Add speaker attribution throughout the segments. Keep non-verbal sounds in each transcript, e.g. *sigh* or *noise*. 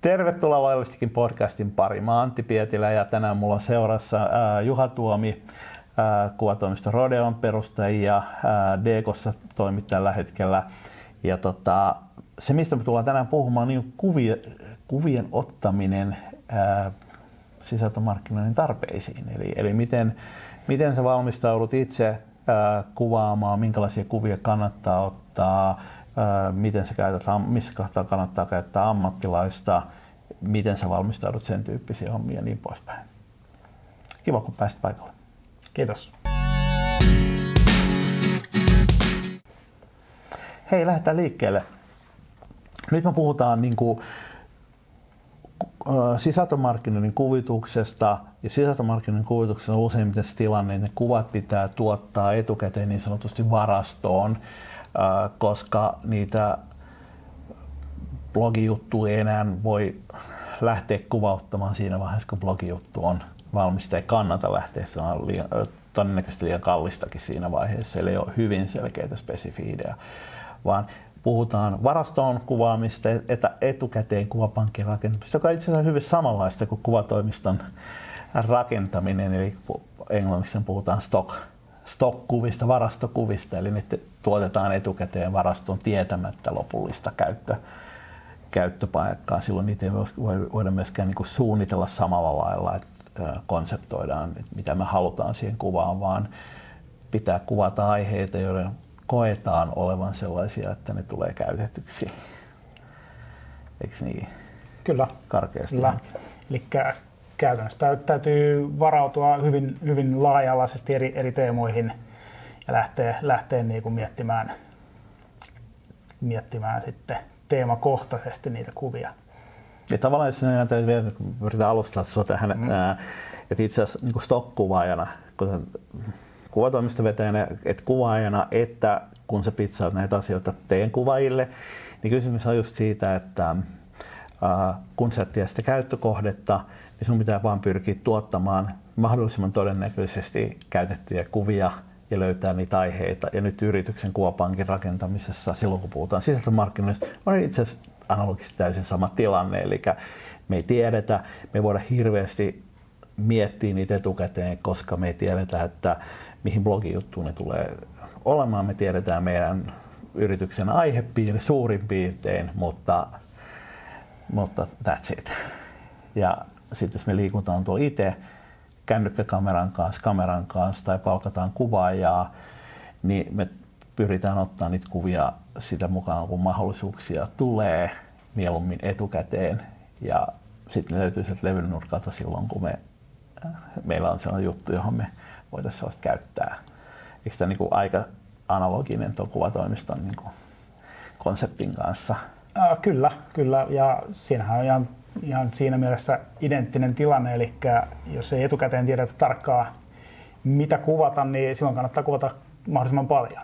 Speaker 1: Tervetuloa Vaillistikin podcastin pari. Mä Antti Pietilä ja tänään mulla on seurassa Juha Tuomi, ää, kuvatoimisto Rodeon perustajia, ää, Dekossa toimit tällä hetkellä. Ja tota, se, mistä me tullaan tänään puhumaan, niin kuvien, kuvien ottaminen ää, sisältömarkkinoinnin tarpeisiin. Eli, eli miten, miten sä valmistaudut itse kuvaamaan, minkälaisia kuvia kannattaa ottaa, miten sä käytät, missä kohtaa kannattaa käyttää ammattilaista, miten sä valmistaudut sen tyyppisiä hommia ja niin poispäin. Kiva, kun pääsit paikalle.
Speaker 2: Kiitos.
Speaker 1: Hei, lähdetään liikkeelle. Nyt me puhutaan niin kuin, sisältömarkkinoinnin kuvituksesta ja sisältömarkkinoinnin kuvituksessa on useimmiten se tilanne, että ne kuvat pitää tuottaa etukäteen niin sanotusti varastoon koska niitä blogijuttuja ei enää voi lähteä kuvauttamaan siinä vaiheessa, kun blogijuttu on valmis. ei kannata lähteä, se on liian, todennäköisesti liian kallistakin siinä vaiheessa, eli ei ole hyvin selkeitä spesifiidejä, vaan puhutaan varastoon kuvaamista, etä, etukäteen kuvapankin rakentamista, joka on itse asiassa hyvin samanlaista kuin kuvatoimiston rakentaminen, eli englanniksi puhutaan stock stock-kuvista, varastokuvista, eli ne tuotetaan etukäteen varastoon tietämättä lopullista käyttö, käyttöpaikkaa. Silloin niitä ei voida myöskään niin kuin suunnitella samalla lailla, että konseptoidaan, että mitä me halutaan siihen kuvaan, vaan pitää kuvata aiheita, joiden koetaan olevan sellaisia, että ne tulee käytetyksi. Eikö niin?
Speaker 2: Kyllä.
Speaker 1: Karkeasti.
Speaker 2: Kyllä. Eli käytännössä täytyy varautua hyvin, hyvin laaja-alaisesti eri, eri teemoihin ja lähteä, lähteä niin kuin miettimään, miettimään sitten teemakohtaisesti niitä kuvia.
Speaker 1: Ja tavallaan jos vielä yritän alustaa sinua tähän, mm. että itse asiassa niin stock-kuvaajana, kun kuvatoimistovetäjänä, että kuvaajana, että kun sä pitsaat näitä asioita teen kuvaajille, niin kysymys on just siitä, että kun sä tiedät sitä käyttökohdetta, niin sun pitää vaan pyrkiä tuottamaan mahdollisimman todennäköisesti käytettyjä kuvia ja löytää niitä aiheita. Ja nyt yrityksen kuvapankin rakentamisessa, silloin kun puhutaan sisältömarkkinoista, on itse asiassa analogisesti täysin sama tilanne. Eli me ei tiedetä, me ei voida hirveästi miettiä niitä etukäteen, koska me ei tiedetä, että mihin blogijuttuun ne tulee olemaan. Me tiedetään meidän yrityksen aihepiiri suurin piirtein, mutta, mutta that's it. Ja sitten jos me liikutaan tuolla itse kännykkäkameran kanssa, kameran kanssa tai palkataan kuvaajaa, niin me pyritään ottaa niitä kuvia sitä mukaan, kun mahdollisuuksia tulee mieluummin etukäteen. Ja sitten ne löytyy sieltä levyn nurkalta silloin, kun me, meillä on sellainen juttu, johon me voitaisiin sellaista käyttää. Eikö tämä niin kuin aika analoginen tuon kuvatoimiston niin kuin konseptin kanssa?
Speaker 2: Äh, kyllä, kyllä. Ja siinähän on ihan ihan siinä mielessä identtinen tilanne, eli jos ei etukäteen tiedetä tarkkaa mitä kuvata, niin silloin kannattaa kuvata mahdollisimman paljon.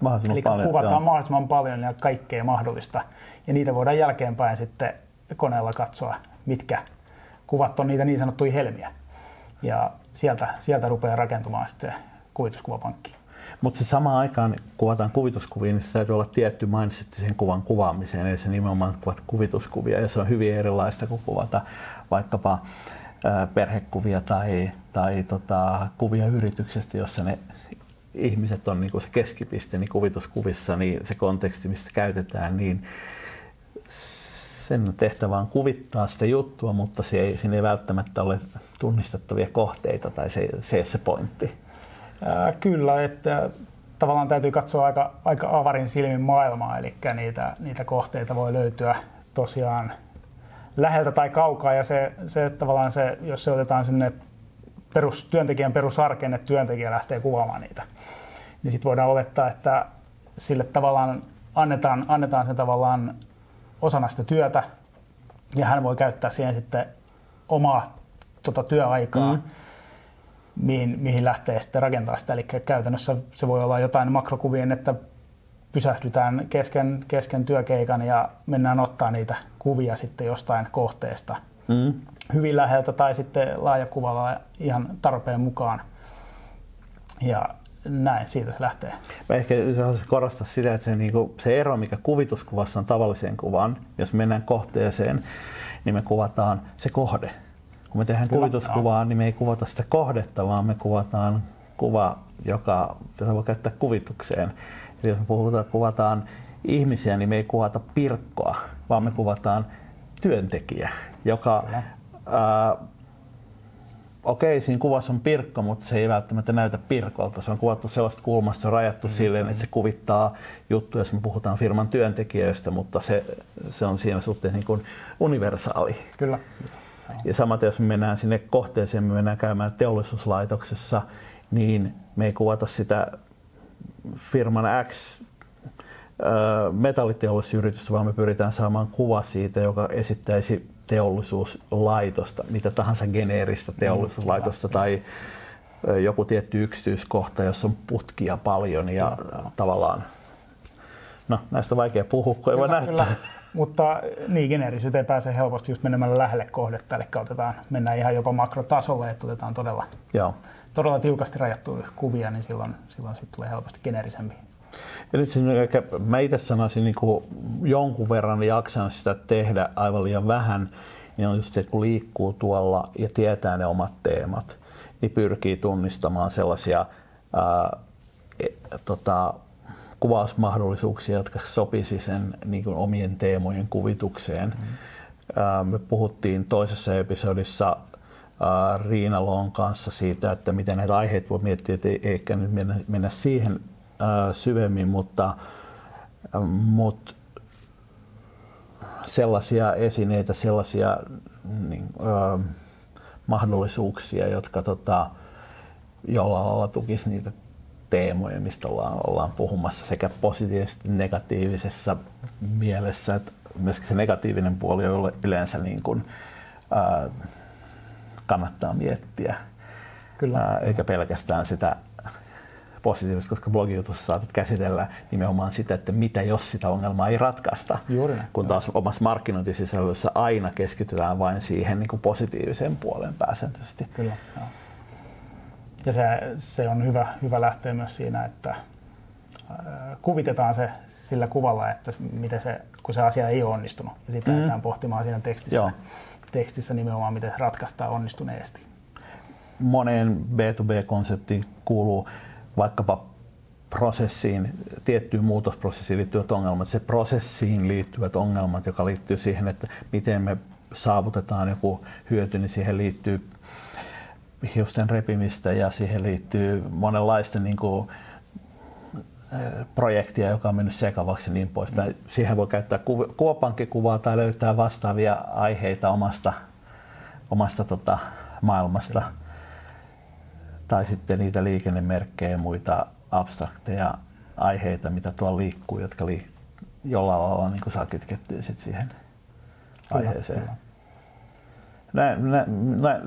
Speaker 1: Mahdollisimman
Speaker 2: eli
Speaker 1: paljon,
Speaker 2: kuvataan
Speaker 1: joo.
Speaker 2: mahdollisimman paljon ja kaikkea mahdollista. Ja niitä voidaan jälkeenpäin sitten koneella katsoa, mitkä kuvat on niitä niin sanottuja helmiä. Ja sieltä, sieltä rupeaa rakentumaan sitten se kuvituskuvapankki.
Speaker 1: Mutta se samaan aikaan kuvataan kuvituskuvia, niin se täytyy olla tietty mindset sen kuvan kuvaamiseen. Eli se nimenomaan kuvat kuvituskuvia ja se on hyvin erilaista kuin kuvata vaikkapa perhekuvia tai, tai tota, kuvia yrityksestä, jossa ne ihmiset on niin kuin se keskipiste niin kuvituskuvissa, niin se konteksti, missä käytetään, niin sen tehtävä on kuvittaa sitä juttua, mutta se ei, siinä ei välttämättä ole tunnistettavia kohteita tai se, se ei ole se pointti.
Speaker 2: Ää, kyllä, että tavallaan täytyy katsoa aika, aika avarin silmin maailmaa, eli niitä, niitä kohteita voi löytyä tosiaan läheltä tai kaukaa, ja se, se tavallaan se, jos se otetaan sinne perus, työntekijän perusarkeen, että työntekijä lähtee kuvaamaan niitä, niin sitten voidaan olettaa, että sille tavallaan annetaan, annetaan sen tavallaan osana sitä työtä, ja hän voi käyttää siihen sitten omaa tota, työaikaa, mm mihin, mihin lähtee sitten rakentaa sitä. Eli käytännössä se voi olla jotain makrokuvien, että pysähdytään kesken, kesken työkeikan ja mennään ottaa niitä kuvia sitten jostain kohteesta mm. hyvin läheltä tai sitten laajakuvalla ihan tarpeen mukaan. Ja näin, siitä se lähtee.
Speaker 1: Mä ehkä haluaisin korostaa sitä, että se, niin kuin, se ero, mikä kuvituskuvassa on tavalliseen kuvaan, jos mennään kohteeseen, niin me kuvataan se kohde. Kun me tehdään Kyllä, kuvituskuvaa, niin me ei kuvata sitä kohdetta, vaan me kuvataan kuva, joka jota voi käyttää kuvitukseen. Eli jos me puhutaan, kuvataan ihmisiä, niin me ei kuvata pirkkoa, vaan me kuvataan työntekijä, joka ää, okei, okay, siinä kuvassa on pirkko, mutta se ei välttämättä näytä pirkolta. Se on kuvattu sellaista kulmasta, se on rajattu mm-hmm. silleen, että se kuvittaa juttuja, jos me puhutaan firman työntekijöistä, mutta se, se on siinä suhteessa niin kuin universaali.
Speaker 2: Kyllä.
Speaker 1: Ja samaten, jos me mennään sinne kohteeseen, me mennään käymään teollisuuslaitoksessa, niin me ei kuvata sitä firman X metalliteollisuusyritystä, vaan me pyritään saamaan kuva siitä, joka esittäisi teollisuuslaitosta, mitä tahansa geneeristä teollisuuslaitosta mm, tai joku tietty yksityiskohta, jossa on putkia paljon ja mm. tavallaan, no näistä on vaikea puhua, kun ei voi näyttää.
Speaker 2: Mutta niin, geneerisyyteen pääsee helposti just menemällä lähelle kohdetta, eli otetaan, mennään ihan jopa makrotasolle, että otetaan todella, Joo. todella tiukasti rajattuja kuvia, niin silloin, silloin sit tulee helposti geneerisempi
Speaker 1: nyt siis, mä itse sanoisin niin kuin jonkun verran jaksan sitä tehdä aivan liian vähän, niin on just se, että kun liikkuu tuolla ja tietää ne omat teemat, niin pyrkii tunnistamaan sellaisia ää, e, tota, kuvausmahdollisuuksia, jotka sopisi sen niin kuin omien teemojen kuvitukseen. Mm. Me puhuttiin toisessa episodissa Riina Loon kanssa siitä, että miten näitä aiheita voi miettiä, että ei ehkä nyt mennä, mennä siihen syvemmin, mutta, mutta sellaisia esineitä, sellaisia niin, mahdollisuuksia, jotka tota, jollain lailla tukisi niitä teemoja, mistä ollaan, ollaan puhumassa sekä positiivisesti että negatiivisessa mielessä. Että myöskin se negatiivinen puoli on yleensä niin kuin, ää, kannattaa miettiä, Kyllä. Ää, eikä pelkästään sitä positiivista, koska blogijutussa saatat käsitellä nimenomaan sitä, että mitä jos sitä ongelmaa ei ratkaista.
Speaker 2: Juuri
Speaker 1: Kun taas omassa markkinointisisällössä aina keskitytään vain siihen niin kuin positiiviseen puoleen pääsääntöisesti.
Speaker 2: Kyllä, joo. Ja se, se on hyvä, hyvä lähteä myös siinä, että kuvitetaan se sillä kuvalla, että miten se, kun se asia ei ole onnistunut. Ja sitten mm. lähdetään pohtimaan siinä tekstissä, Joo. tekstissä nimenomaan, miten se ratkaistaan onnistuneesti.
Speaker 1: Moneen B2B-konseptiin kuuluu vaikkapa prosessiin, tiettyyn muutosprosessiin liittyvät ongelmat, se prosessiin liittyvät ongelmat, joka liittyy siihen, että miten me saavutetaan joku hyöty, niin siihen liittyy hiusten repimistä ja siihen liittyy monenlaista niin kuin, projektia, joka on mennyt sekavaksi ja niin poispäin. Siihen voi käyttää kuvapankkikuvaa tai löytää vastaavia aiheita omasta, omasta tota, maailmasta tai sitten niitä liikennemerkkejä ja muita abstrakteja aiheita, mitä tuolla liikkuu, jotka li- jollain lailla niin saa kytkettyä sit siihen kyllä, aiheeseen. Kyllä. Näin, nä, nä,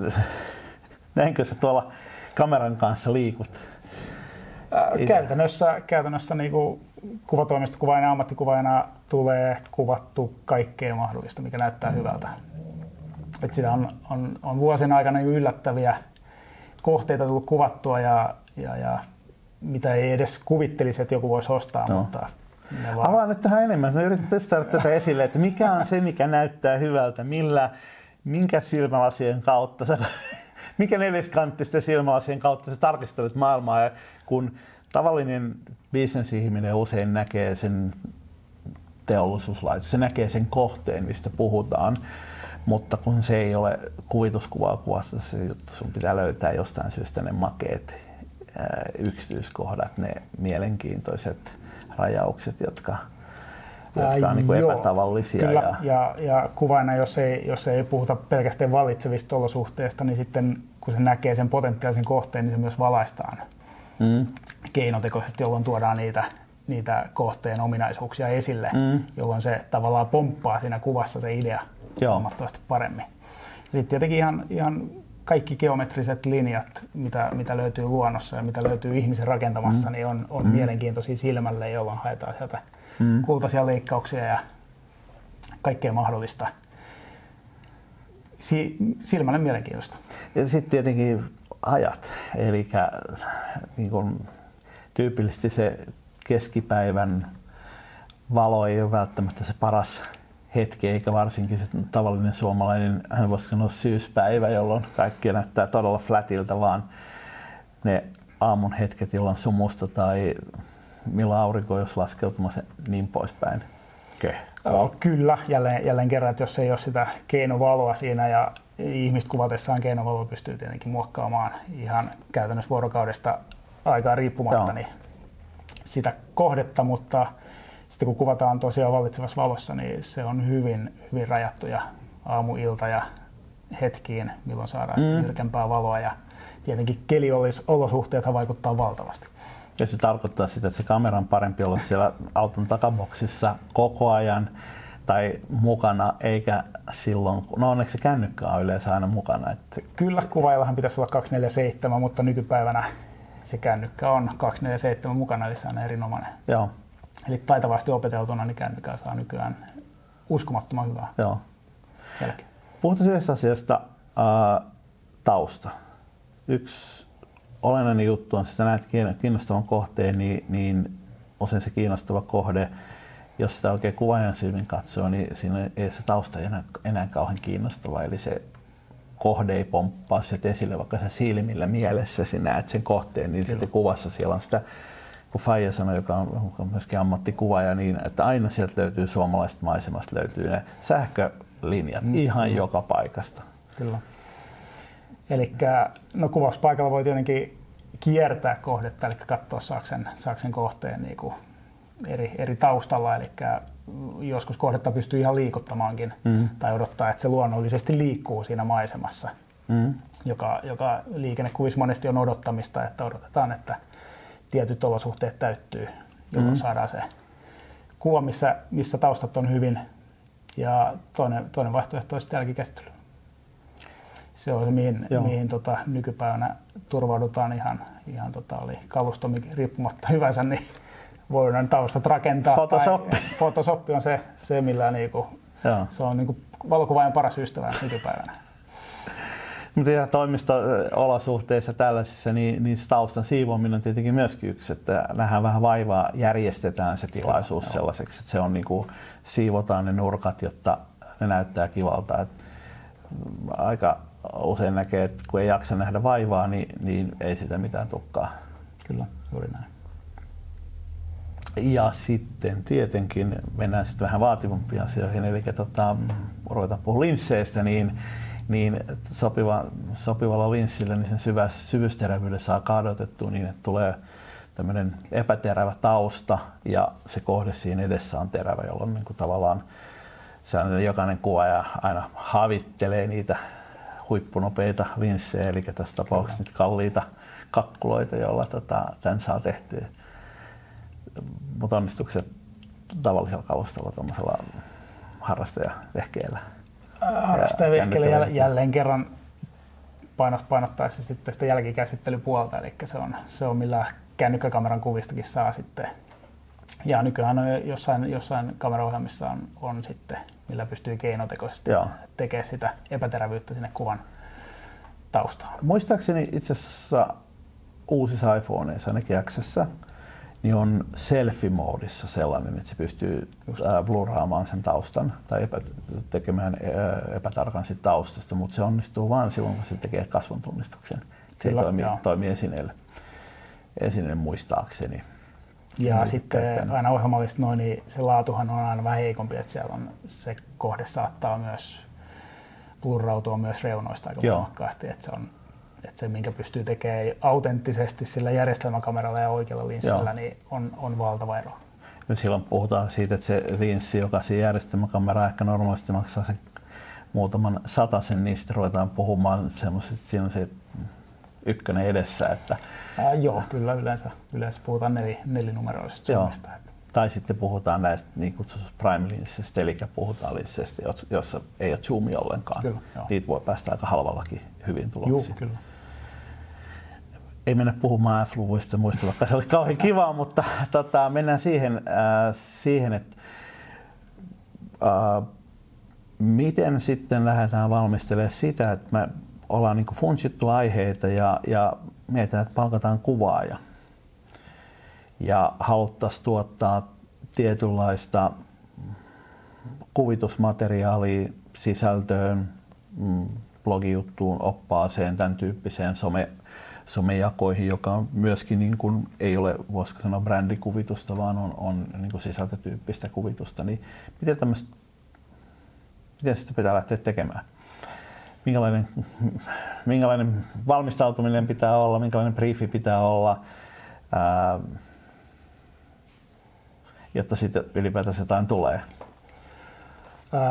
Speaker 1: näinkö sä tuolla kameran kanssa liikut?
Speaker 2: Ää, käytännössä, käytännössä niin kuin kuvatoimistokuvaajana ja ammattikuvaajana tulee kuvattu kaikkea mahdollista, mikä näyttää mm. hyvältä. Et sitä on, on, on vuosien aikana yllättäviä kohteita tullut kuvattua ja, ja, ja mitä ei edes kuvittelisi, että joku voisi ostaa, no. mutta
Speaker 1: vaan... Avaa nyt tähän enemmän. Mä yritän saada tätä esille, että mikä on se, mikä näyttää hyvältä, millä, minkä silmälasien kautta, sä, mikä neliskanttisten silmälasien kautta sä tarkistelet maailmaa, ja kun tavallinen bisnesihminen usein näkee sen teollisuuslaitos, se näkee sen kohteen, mistä puhutaan, mutta kun se ei ole kuvituskuvaa kuvasta se juttu, sun pitää löytää jostain syystä ne makeet yksityiskohdat, ne mielenkiintoiset rajaukset, jotka, jotka on niin kuin epätavallisia.
Speaker 2: Kyllä, ja, ja, ja kuvaina, jos ei, jos ei puhuta pelkästään vallitsevista olosuhteista, niin sitten kun se näkee sen potentiaalisen kohteen, niin se myös valaistaan mm. keinotekoisesti, jolloin tuodaan niitä, niitä kohteen ominaisuuksia esille, mm. jolloin se tavallaan pomppaa siinä kuvassa se idea Joo. huomattavasti paremmin. Sitten tietenkin ihan, ihan kaikki geometriset linjat, mitä, mitä löytyy luonnossa ja mitä löytyy ihmisen rakentamassa, mm. niin on, on mm. mielenkiintoisia silmälle, jolloin haetaan sieltä mm. kultaisia leikkauksia ja kaikkea mahdollista. Si- silmälle mielenkiintoista.
Speaker 1: Ja sitten tietenkin ajat, eli niin kun tyypillisesti se keskipäivän valo ei ole välttämättä se paras hetki, eikä varsinkin se tavallinen suomalainen, hän voisi sanoa syyspäivä, jolloin kaikki näyttää todella flatilta, vaan ne aamun hetket, jolloin sumusta tai milloin aurinko jos laskeutumassa niin poispäin.
Speaker 2: Okay. Oh, kyllä, jälleen, jälleen kerran, että jos ei ole sitä keinovaloa siinä ja ihmiset kuvatessaan keinovaloa pystyy tietenkin muokkaamaan ihan käytännössä vuorokaudesta aikaa riippumatta Joo. niin sitä kohdetta, mutta sitten kun kuvataan tosiaan vallitsevassa valossa, niin se on hyvin, hyvin rajattuja aamuilta ja hetkiin, milloin saadaan mm. jyrkempää valoa ja tietenkin keliolosuhteet vaikuttaa valtavasti.
Speaker 1: Ja se tarkoittaa sitä, että se kameran parempi olla siellä auton takaboksissa koko ajan tai mukana, eikä silloin, no onneksi se kännykkä on yleensä aina mukana. Että...
Speaker 2: Kyllä, kuvaillahan pitäisi olla 247, mutta nykypäivänä se kännykkä on 247 mukana, eli se on erinomainen.
Speaker 1: Joo.
Speaker 2: Eli taitavasti opeteltuna niin kännykää saa nykyään uskomattoman hyvää
Speaker 1: Joo. jälkeen. Puhutaan yhdessä asiasta äh, tausta. Yksi olennainen juttu on, että sä näet kiinnostavan kohteen, niin, niin usein se kiinnostava kohde, jos sitä oikein kuvaajan silmin katsoo, niin siinä ei se tausta enää, enää kauhean kiinnostava. Eli se kohde ei pomppaa sieltä esille, vaikka sä silmillä mielessä näet sen kohteen, niin Kyllä. sitten kuvassa siellä on sitä, kun Faija sanoi, joka on, on myöskin ammattikuvaaja, niin että aina sieltä löytyy suomalaisesta maisemasta löytyy ne sähkölinjat mm. ihan joka paikasta.
Speaker 2: Kyllä. Eli no kuvauspaikalla voi tietenkin kiertää kohdetta, eli katsoa saaksen, saaksen kohteen niin kuin eri, eri taustalla, eli joskus kohdetta pystyy ihan liikuttamaankin mm. tai odottaa, että se luonnollisesti liikkuu siinä maisemassa, mm. joka, joka liikennekuvissa monesti on odottamista, että odotetaan, että tietyt olosuhteet täyttyy, jolloin mm. saadaan se kuva, missä, missä taustat on hyvin ja toinen, toinen vaihtoehto on sitten jälkikäsittely. Se on se, mihin, mihin tota, nykypäivänä turvaudutaan ihan, ihan tota, oli kalusto riippumatta hyvänsä, niin voidaan taustat rakentaa.
Speaker 1: Photoshop. Tai,
Speaker 2: Photoshop on se, se millä niinku, se on niinku valokuvaajan paras ystävä nykypäivänä.
Speaker 1: Mutta ihan toimisto-olosuhteissa tällaisissa, niin, niin taustan siivoaminen on tietenkin myöskin yksi, että nähdään vähän vaivaa, järjestetään se tilaisuus Joo. sellaiseksi, että se on niin kuin, siivotaan ne nurkat, jotta ne näyttää kivalta. Et aika usein näkee, että kun ei jaksa nähdä vaivaa, niin, niin ei sitä mitään tukkaa.
Speaker 2: Kyllä, juuri näin.
Speaker 1: Ja sitten tietenkin mennään sitten vähän vaativampiin asioihin, eli tota, ruvetaan puhua linsseistä, niin, niin sopiva, sopivalla linssillä niin sen syvä, syvyysterävyyden saa kadotettua niin, että tulee tämmöinen epäterävä tausta ja se kohde siinä edessä on terävä, jolloin niin kuin tavallaan jokainen kuvaaja aina havittelee niitä huippunopeita linssejä, eli tässä tapauksessa nyt kalliita kakkuloita, joilla tota, tämän saa tehtyä mutta onnistuuko se tavallisella kalustolla tuollaisella harrastajavehkeellä?
Speaker 2: Harrastajavehkeellä jäl, jälleen kerran painot, painottaisi sitten sitä jälkikäsittelypuolta, eli se on, se on millä kännykkäkameran kuvistakin saa sitten. Ja nykyään on jossain, jossain kameraohjelmissa on, on sitten, millä pystyy keinotekoisesti tekemään sitä epäterävyyttä sinne kuvan taustaan.
Speaker 1: Muistaakseni itse asiassa uusissa iPhoneissa, ainakin Xssä, niin on selfie-moodissa sellainen, että se pystyy blurraamaan sen taustan tai epä, tekemään epätarkan sit taustasta, mutta se onnistuu vain silloin, kun se tekee kasvon tunnistuksen. Se Kyllä, ei toimi, toimi esineelle, esineelle muistaakseni.
Speaker 2: Ja Eli sitten käyttänyt. aina ohjelmallisesti noin, niin se laatuhan on aina vähän heikompi, että siellä on, se kohde saattaa myös blurrautua myös reunoista aika voimakkaasti, että se on että se, minkä pystyy tekemään autenttisesti sillä järjestelmäkameralla ja oikealla linssillä, Joo. niin on, on valtava ero.
Speaker 1: Ja silloin puhutaan siitä, että se linssi, joka siinä järjestelmäkamera ehkä normaalisti maksaa sen muutaman niin sitten ruvetaan puhumaan semmoisesta, että siinä on se ykkönen edessä. Että,
Speaker 2: Ää, joo, kyllä yleensä, yleensä puhutaan nel, nelinumeroisesta summista.
Speaker 1: Tai sitten puhutaan näistä niin kutsutusta prime linssistä, eli puhutaan linsseistä, jossa ei ole zoomia ollenkaan. Kyllä, Niitä voi päästä aika halvallakin hyvin tuloksiin.
Speaker 2: Joo, kyllä
Speaker 1: ei mennä puhumaan F-luvuista muista, vaikka se oli kauhean kiva, *laughs* mutta tota, mennään siihen, äh, siihen että äh, miten sitten lähdetään valmistelemaan sitä, että me ollaan niin funtsittu aiheita ja, ja mietitään, että palkataan kuvaaja. ja haluttaisiin tuottaa tietynlaista kuvitusmateriaalia sisältöön, mm, blogijuttuun, oppaaseen, tämän tyyppiseen some, somejakoihin, joka on myöskin niin kuin, ei ole, voisiko sanoa, brändikuvitusta, vaan on, on niin kuin sisältötyyppistä kuvitusta. Niin miten, miten sitä pitää lähteä tekemään? Minkälainen, minkälainen valmistautuminen pitää olla, minkälainen briefi pitää olla, ää, jotta sitten ylipäätänsä jotain tulee?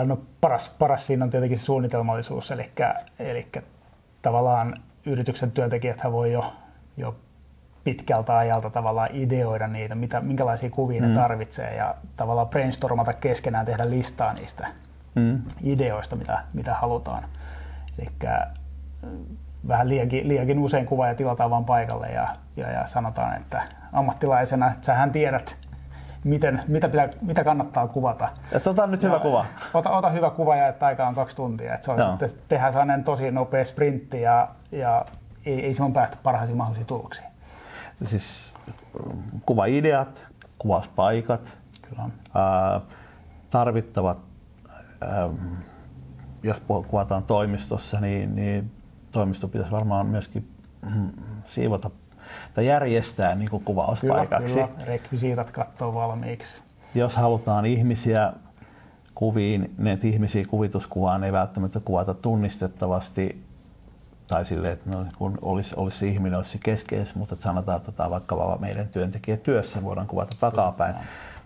Speaker 2: No paras, paras siinä on tietenkin suunnitelmallisuus, eli, eli tavallaan yrityksen työntekijät voi jo, jo pitkältä ajalta tavallaan ideoida niitä, mitä, minkälaisia kuvia mm. ne tarvitsee ja tavallaan brainstormata keskenään, tehdä listaa niistä mm. ideoista, mitä, mitä halutaan. Eli vähän liiankin, liiankin usein ja tilataan vain paikalle ja, ja, ja sanotaan, että ammattilaisena, että sähän tiedät, miten, mitä, pitää, mitä kannattaa kuvata.
Speaker 1: Et ota nyt hyvä ja, kuva.
Speaker 2: Ota, ota hyvä kuva ja että aika on kaksi tuntia. Et se on Joo. sitten tehdä sellainen tosi nopea sprintti ja, ja ei, ei silloin päästä parhaisiin mahdollisiin tuloksiin.
Speaker 1: Siis kuvaideat, kuvauspaikat, Kyllä. Ää, tarvittavat, ää, jos kuvataan toimistossa, niin, niin toimisto pitäisi varmaan myöskin mm, siivota tai järjestää niin kuin kuvauspaikaksi. Kyllä,
Speaker 2: kyllä. rekvisiitat katsoo valmiiksi.
Speaker 1: Jos halutaan ihmisiä kuviin, ne ihmisiä kuvituskuvaan ei välttämättä kuvata tunnistettavasti tai silleen, että no, kun olisi, olisi se ihminen olisi keskeis, mutta että sanotaan, että tota, vaikka meidän työntekijät työssä voidaan kuvata takapäin.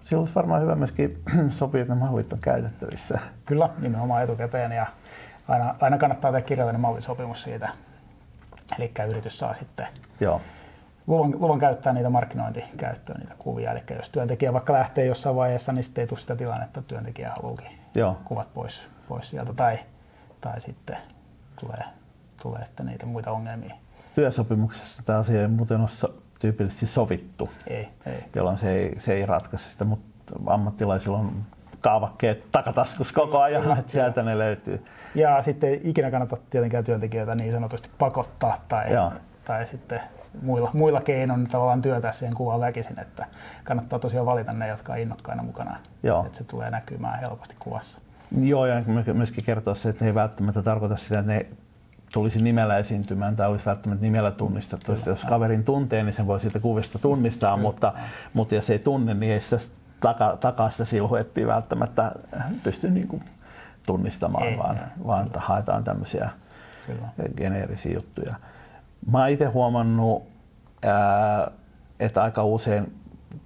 Speaker 1: Silloin olisi varmaan hyvä myöskin *clears throat* sopia, että ne mallit on käytettävissä.
Speaker 2: Kyllä, nimenomaan etukäteen ja aina, aina kannattaa tehdä kirjallinen mallisopimus siitä. Eli yritys saa sitten Joo luvan, luvan käyttää niitä markkinointikäyttöön, niitä kuvia. Eli jos työntekijä vaikka lähtee jossain vaiheessa, niin sitten ei tule sitä tilannetta, että työntekijä haluukin Joo. kuvat pois, pois sieltä. Tai, tai sitten tulee, tulee sitten niitä muita ongelmia.
Speaker 1: Työsopimuksessa tämä asia ei muuten ole tyypillisesti sovittu,
Speaker 2: ei, ei.
Speaker 1: jolloin se ei, se ei ratkaise sitä, mutta ammattilaisilla on kaavakkeet takataskus koko ajan, että sieltä ne löytyy.
Speaker 2: Ja sitten ei ikinä kannata tietenkään työntekijöitä niin sanotusti pakottaa tai, tai sitten muilla, muilla keinoin tavallaan työtää siihen kuvaan väkisin, että kannattaa tosiaan valita ne, jotka on innokkaina mukana, Joo. että se tulee näkymään helposti kuvassa.
Speaker 1: Joo, ja myöskin kertoa se, että ei välttämättä tarkoita sitä, että ne tulisi nimellä esiintymään tai olisi välttämättä nimellä tunnistettu. Kyllä, jos kaverin tuntee, niin sen voi siitä kuvista tunnistaa, Kyllä, mutta, mutta jos ei tunne, niin ei sitä taka, takaa sitä silhuettia välttämättä pysty niin kuin tunnistamaan, ei, vaan, ei, vaan haetaan tämmöisiä Kyllä. geneerisiä juttuja. Mä oon itse huomannut, ää, että aika usein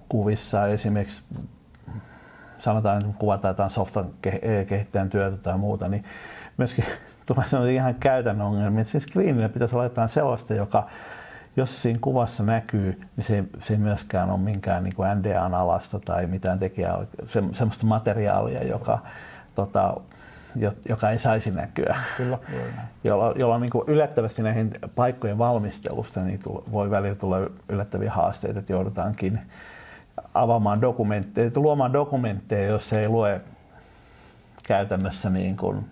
Speaker 1: kuvissa esimerkiksi sanotaan, että kuvataan jotain softan kehittäjän työtä tai muuta, niin myöskin tulee ihan käytännön ongelmia. Siis screenillä pitäisi olla jotain sellaista, joka jos siinä kuvassa näkyy, niin se, se ei myöskään ole minkään niin kuin NDAn alasta tai mitään tekijää, se, semmoista materiaalia, joka tota, joka ei saisi näkyä.
Speaker 2: Kyllä,
Speaker 1: jolla, jolla niin kuin yllättävästi näihin paikkojen valmistelusta niin voi välillä tulla yllättäviä haasteita, että joudutaankin avaamaan dokumentteja, luomaan dokumentteja, jos ei lue käytännössä niin kuin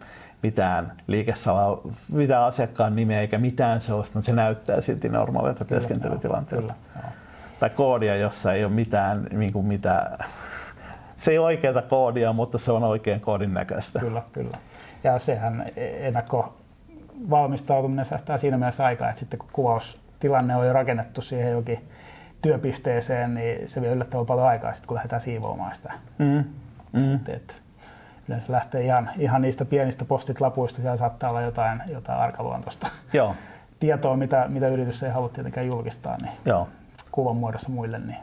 Speaker 1: mitään liikesalaa, mitään asiakkaan nimeä eikä mitään sellaista, mutta se näyttää silti normaalilta työskentelytilanteelta. Tai koodia, jossa ei ole mitään, niin kuin mitään se ei ole oikeaa koodia, mutta se on oikein koodin näköistä.
Speaker 2: Kyllä, kyllä. Ja sehän ennakko valmistautuminen säästää siinä mielessä aikaa, että sitten kun kuvaustilanne on jo rakennettu siihen jokin työpisteeseen, niin se vie yllättävän paljon aikaa sitten, kun lähdetään siivoamaan sitä. Mm. Mm. Et, et, yleensä lähtee ihan, ihan niistä pienistä postit-lapuista, siellä saattaa olla jotain, jotain arkaluontoista Joo. *laughs* tietoa, mitä, mitä yritys ei halua tietenkään julkistaa, niin Joo. kuvan muodossa muille, niin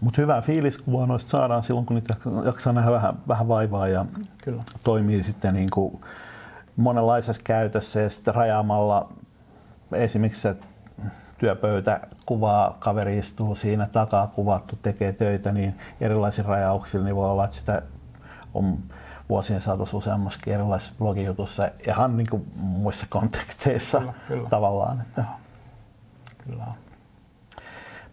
Speaker 1: mutta hyvää fiiliskuvaa noista saadaan silloin, kun niitä jaksaa nähdä vähän, vähän vaivaa ja Kyllä. toimii sitten niin kuin monenlaisessa käytössä ja sitten rajaamalla esimerkiksi se työpöytä kuvaa, kaveri istuu siinä takaa kuvattu, tekee töitä, niin erilaisilla rajauksilla niin voi olla, että sitä on vuosien saatossa useammaskin erilaisissa blogijutussa ihan niin kuin muissa konteksteissa kyllä, kyllä. tavallaan. Että.
Speaker 2: Kyllä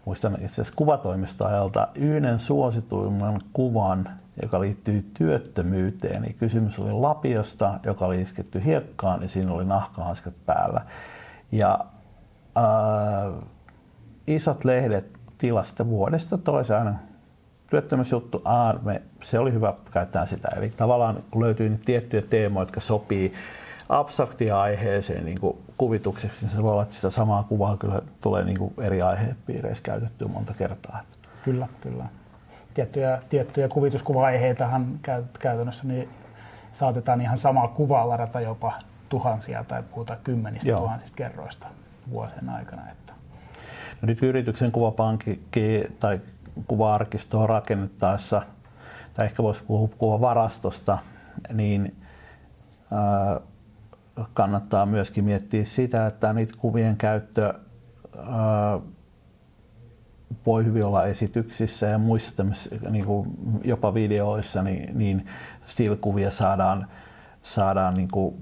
Speaker 1: muistan itse asiassa kuvatoimistoajalta yhden suosituimman kuvan, joka liittyy työttömyyteen. Niin kysymys oli lapiosta, joka oli isketty hiekkaan ja siinä oli nahkahanskat päällä. Ja äh, isot lehdet tilasta vuodesta toiseen työttömyysjuttu, A, me, se oli hyvä, käyttää sitä. Eli tavallaan kun löytyy niitä tiettyjä teemoja, jotka sopii abstraktia aiheeseen niin kuin kuvitukseksi, niin se voi olla, että sitä samaa kuvaa kyllä tulee niin kuin eri aihepiireissä käytettyä monta kertaa.
Speaker 2: Kyllä, kyllä. Tiettyjä, tiettyjä kuvituskuva-aiheitahan käytännössä niin saatetaan ihan samaa kuvaa ladata jopa tuhansia tai puhutaan kymmenistä Joo. tuhansista kerroista vuosien aikana. Että.
Speaker 1: No nyt yrityksen kuvapankki tai kuva-arkistoa rakennettaessa, tai ehkä voisi puhua kuvavarastosta, niin ää, kannattaa myöskin miettiä sitä, että niitä kuvien käyttö ää, voi hyvin olla esityksissä ja muissa niin kuin jopa videoissa, niin, niin still-kuvia saadaan, saadaan niin kuin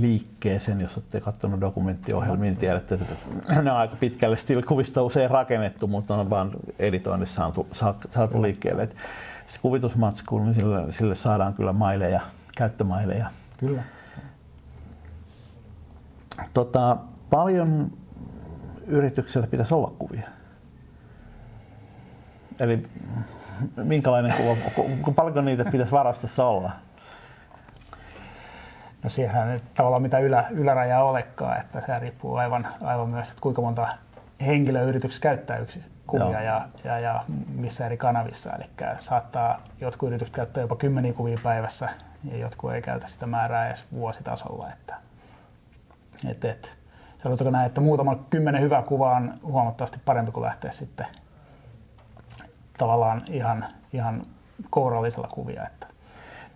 Speaker 1: liikkeeseen. Jos olette katsonut dokumenttiohjelmia, niin tiedätte, että ne on aika pitkälle still-kuvista usein rakennettu, mutta on vaan editoinnissa saatu, saatu liikkeelle. Et se kuvitusmatsku, niin sille, sille saadaan kyllä maileja, käyttömaileja.
Speaker 2: Kyllä.
Speaker 1: Tota, paljon yrityksellä pitäisi olla kuvia. Eli minkälainen kuva, paljonko niitä pitäisi varastossa olla?
Speaker 2: No siihen ei tavallaan mitä ylä, ylärajaa olekaan, että se riippuu aivan, aivan myös, että kuinka monta henkilöä yrityksessä käyttää yksi kuvia ja, ja, ja, missä eri kanavissa. Eli saattaa jotkut yritykset käyttää jopa kymmeniä kuvia päivässä ja jotkut ei käytä sitä määrää edes vuositasolla. Että, et, et, sanotaanko näin, että muutama kymmenen hyvää kuvaa on huomattavasti parempi kuin lähteä sitten tavallaan ihan, ihan kourallisella kuvia. Että.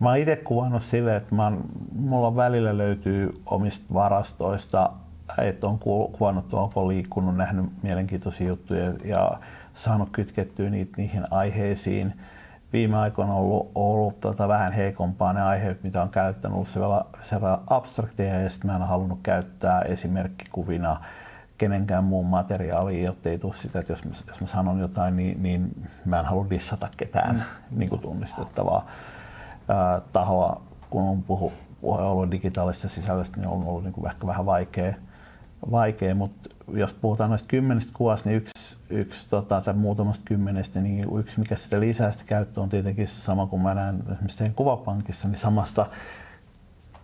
Speaker 1: Mä oon itse kuvannut silleen, että mä oon, mulla välillä löytyy omista varastoista, että on kuvannut, onko liikkunut, nähnyt mielenkiintoisia juttuja ja saanut kytkettyä niitä niihin aiheisiin. Viime aikoina on ollut, ollut tota vähän heikompaa ne aiheet, mitä on käyttänyt, ollut sellainen abstrakteja ja sitten mä en halunnut käyttää esimerkkikuvina kenenkään muun materiaaliin, jotta ei tule sitä, että jos mä, jos mä sanon jotain, niin, niin mä en halua dissata ketään mm. niin kuin tunnistettavaa ää, tahoa. Kun on puhu, puhu ollut digitaalisesta sisällöstä, niin on ollut niin kuin ehkä vähän vaikea, vaikea, mutta jos puhutaan noista kymmenestä kuvasta, niin yksi, yksi tota, tai muutamasta kymmenestä, niin yksi mikä sitä lisää sitä käyttöä on tietenkin sama kuin mä näen esimerkiksi kuvapankissa, niin samasta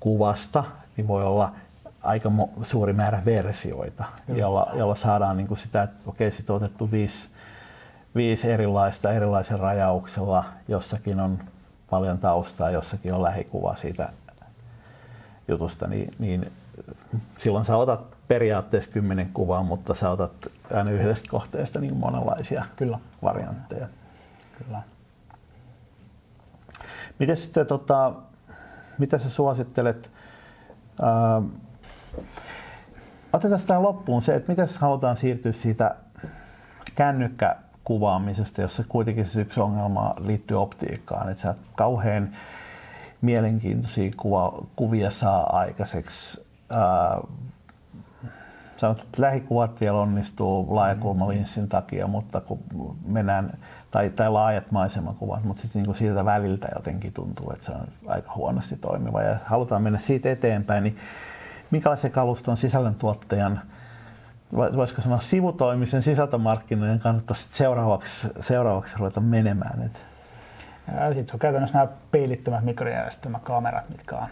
Speaker 1: kuvasta niin voi olla aika suuri määrä versioita, jolla, jolla saadaan niin kuin sitä, että okei, sit on otettu viisi, viisi erilaista erilaisen rajauksella. Jossakin on paljon taustaa, jossakin on lähikuva siitä jutusta, niin, niin silloin sä otat periaatteessa kymmenen kuvaa, mutta sä otat aina yhdestä kohteesta niin monenlaisia Kyllä. variantteja.
Speaker 2: Kyllä.
Speaker 1: Miten sitten, tota, mitä sä suosittelet? Ää, Otetaan tähän loppuun se, että miten halutaan siirtyä siitä kännykkäkuvaamisesta, jossa kuitenkin se yksi ongelma liittyy optiikkaan, että sä kauhean mielenkiintoisia kuva, kuvia saa aikaiseksi. Ää, sanotaan, että lähikuvat vielä onnistuu laajakulmalinssin takia, mutta kun mennään, tai, tai laajat maisemakuvat, mutta sitten niin siltä väliltä jotenkin tuntuu, että se on aika huonosti toimiva ja halutaan mennä siitä eteenpäin, niin minkälaisen kaluston sisällöntuottajan voisiko sanoa sivutoimisen sisältömarkkinoiden kannattaisi seuraavaksi, seuraavaksi ruveta menemään? Et.
Speaker 2: Sitten se on käytännössä nämä peilittömät mikrojärjestelmäkamerat, mitkä on,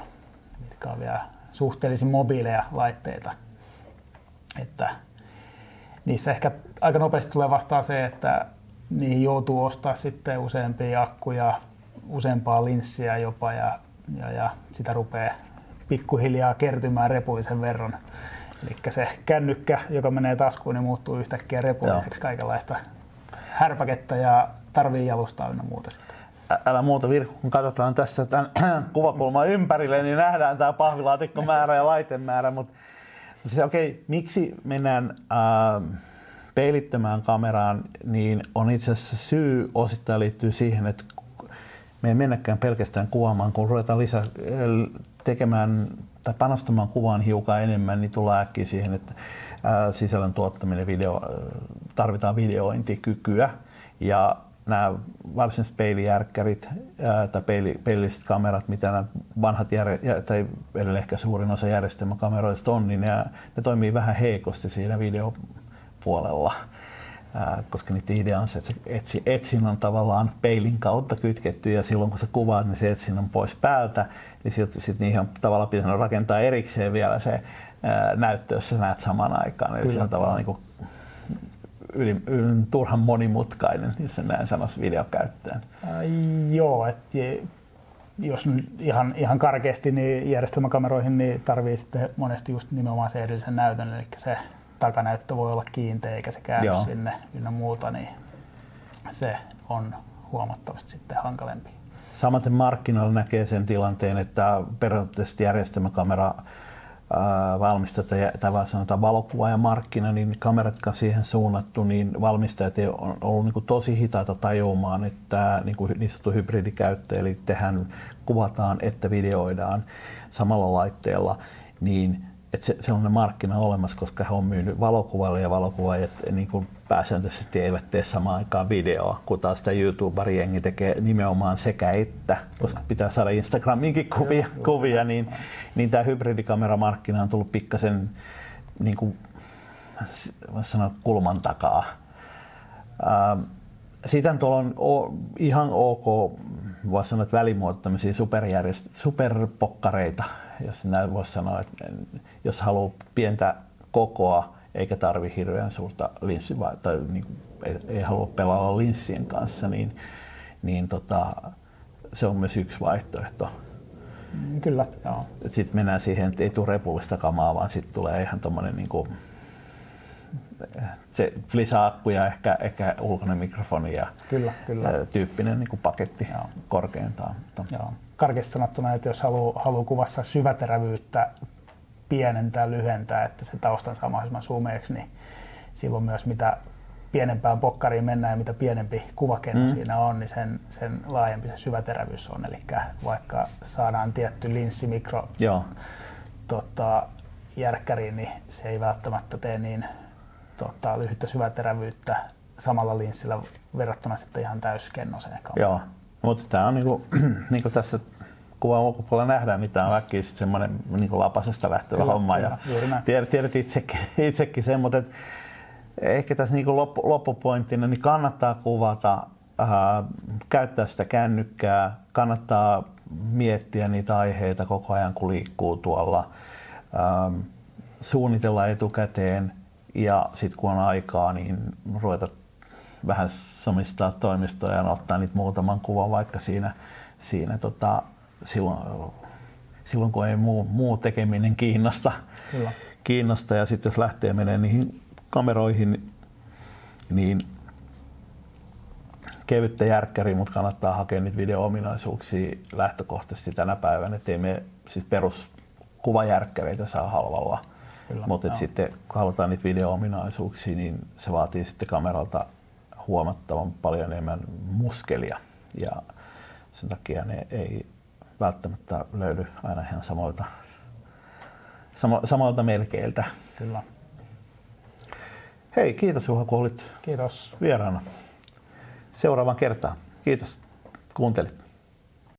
Speaker 2: mitkä on vielä suhteellisen mobiileja laitteita. Että niissä ehkä aika nopeasti tulee vastaan se, että niihin joutuu ostaa sitten useampia akkuja, useampaa linssiä jopa ja, ja, ja sitä rupeaa pikkuhiljaa kertymään repullisen verran. Eli se kännykkä, joka menee taskuun, niin muuttuu yhtäkkiä repulliseksi kaikenlaista härpäkettä ja tarvii jalustaa ynnä muuta sitten.
Speaker 1: Älä muuta Virkku, kun katsotaan tässä tämän *clears throat* kuvakulman ympärille, niin nähdään tämä pahvilaatikkomäärä ja laitemäärä, mutta se, okei, okay, miksi mennään äh, peilittömään kameraan, niin on itse asiassa syy osittain liittyy siihen, että me ei mennäkään pelkästään kuvaamaan, kun ruvetaan lisää tekemään tai panostamaan kuvaan hiukan enemmän, niin tullaan äkkiä siihen, että sisällön tuottaminen video, tarvitaan videointikykyä. Ja nämä varsinaiset peilijärkkärit tai peili, peililliset kamerat, mitä nämä vanhat jär, tai edelleen ehkä suurin osa järjestelmäkameroista on, niin ne, ne toimii vähän heikosti siinä videopuolella. Koska niiden idea on se, että etsi, etsin on tavallaan peilin kautta kytketty ja silloin kun sä kuvaat, niin se etsin on pois päältä, niin sitten sit niihin on tavallaan pitänyt rakentaa erikseen vielä se ää, näyttö, jos sä näet samaan aikaan. Eli Kyllä. se on tavallaan niin kuin yli, yli, turhan monimutkainen, jos sen näin sanoisi videokäyttäjän.
Speaker 2: Äh, joo, että jos ihan, ihan karkeasti niin järjestelmäkameroihin niin tarvii sitten monesti just nimenomaan se edellisen näytön, eli se takanäyttö voi olla kiinteä eikä se käy Joo. sinne ynnä muuta, niin se on huomattavasti sitten hankalempi.
Speaker 1: Samaten markkinoilla näkee sen tilanteen, että periaatteessa järjestelmäkamera valmistajat tai sanotaan valokuva ja markkina, niin kamerat, jotka siihen suunnattu, niin valmistajat on ollut niin tosi hitaita tajuamaan, että niin, kuin niin sanottu hybridikäyttö, eli tehän kuvataan että videoidaan samalla laitteella, niin että se, sellainen markkina olemassa, koska he on myynyt valokuvalle ja valokuvaajat niin kuin pääsääntöisesti eivät tee samaan aikaan videoa, kun taas sitä YouTuber-jengi tekee nimenomaan sekä että, koska pitää saada Instagraminkin kuvia, joo, kuvia niin, niin tämä hybridikameramarkkina on tullut pikkasen niin kuin, sanoa, kulman takaa. Ähm, sitten tuolla on o, ihan ok, voisi sanoa, että välimuoto tämmöisiä superpokkareita, jos näin voisi sanoa, että jos haluaa pientä kokoa eikä tarvi hirveän suurta linssi, tai niin kuin, ei, ei halua pelata linssien kanssa, niin, niin tota, se on myös yksi vaihtoehto.
Speaker 2: Kyllä, joo.
Speaker 1: Sitten mennään siihen, että ei tule repullista kamaa, vaan sitten tulee ihan tuommoinen niin kuin, se lisäakku ja ehkä, ehkä ulkoinen mikrofoni ja
Speaker 2: kyllä, kyllä.
Speaker 1: tyyppinen niin kuin paketti joo. korkeintaan.
Speaker 2: Joo. Karkeasti sanottuna, että jos haluaa, haluaa kuvassa syväterävyyttä pienentää, lyhentää, että se taustan saa mahdollisimman sumeeksi, niin silloin myös mitä pienempään pokkariin mennään ja mitä pienempi kuvakenno mm. siinä on, niin sen, sen laajempi se syväterävyys on. Eli vaikka saadaan tietty linssimikro Joo. Tota, järkkäriin, niin se ei välttämättä tee niin tota, lyhyttä syväterävyyttä samalla linssillä verrattuna sitten ihan täyskennoseen
Speaker 1: Joo, mutta tämä on niinku, *clears throat* niinku tässä kuvan ulkopuolella nähdään, tämä on väkkiä semmoinen niin lapasesta lähtevä kyllä, homma. Kyllä, ja tiedät, tiedät itsekin, *laughs* itsekin sen, mutta et, ehkä tässä niin loppu, loppupointtina niin kannattaa kuvata, äh, käyttää sitä kännykkää, kannattaa miettiä niitä aiheita koko ajan, kun liikkuu tuolla, ähm, suunnitella etukäteen ja sitten kun on aikaa, niin ruveta vähän somistaa toimistoja ja ottaa niitä muutaman kuvan vaikka siinä, siinä tota, silloin, silloin kun ei muu, muu tekeminen kiinnosta. Kyllä. kiinnosta. Ja sitten jos lähtee menee niihin kameroihin, niin kevyttä järkkäri, mutta kannattaa hakea niitä video-ominaisuuksia lähtökohtaisesti tänä päivänä, ettei me siis peruskuvajärkkäreitä saa halvalla. Mutta sitten kun halutaan niitä video-ominaisuuksia, niin se vaatii sitten kameralta huomattavan paljon enemmän muskelia. Ja sen takia ne ei välttämättä löydy aina ihan samoilta, samo, samoilta melkeiltä.
Speaker 2: Kyllä.
Speaker 1: Hei, kiitos Juha, kun olit
Speaker 2: kiitos.
Speaker 1: vieraana. Seuraavaan kertaan. Kiitos, kuuntelit.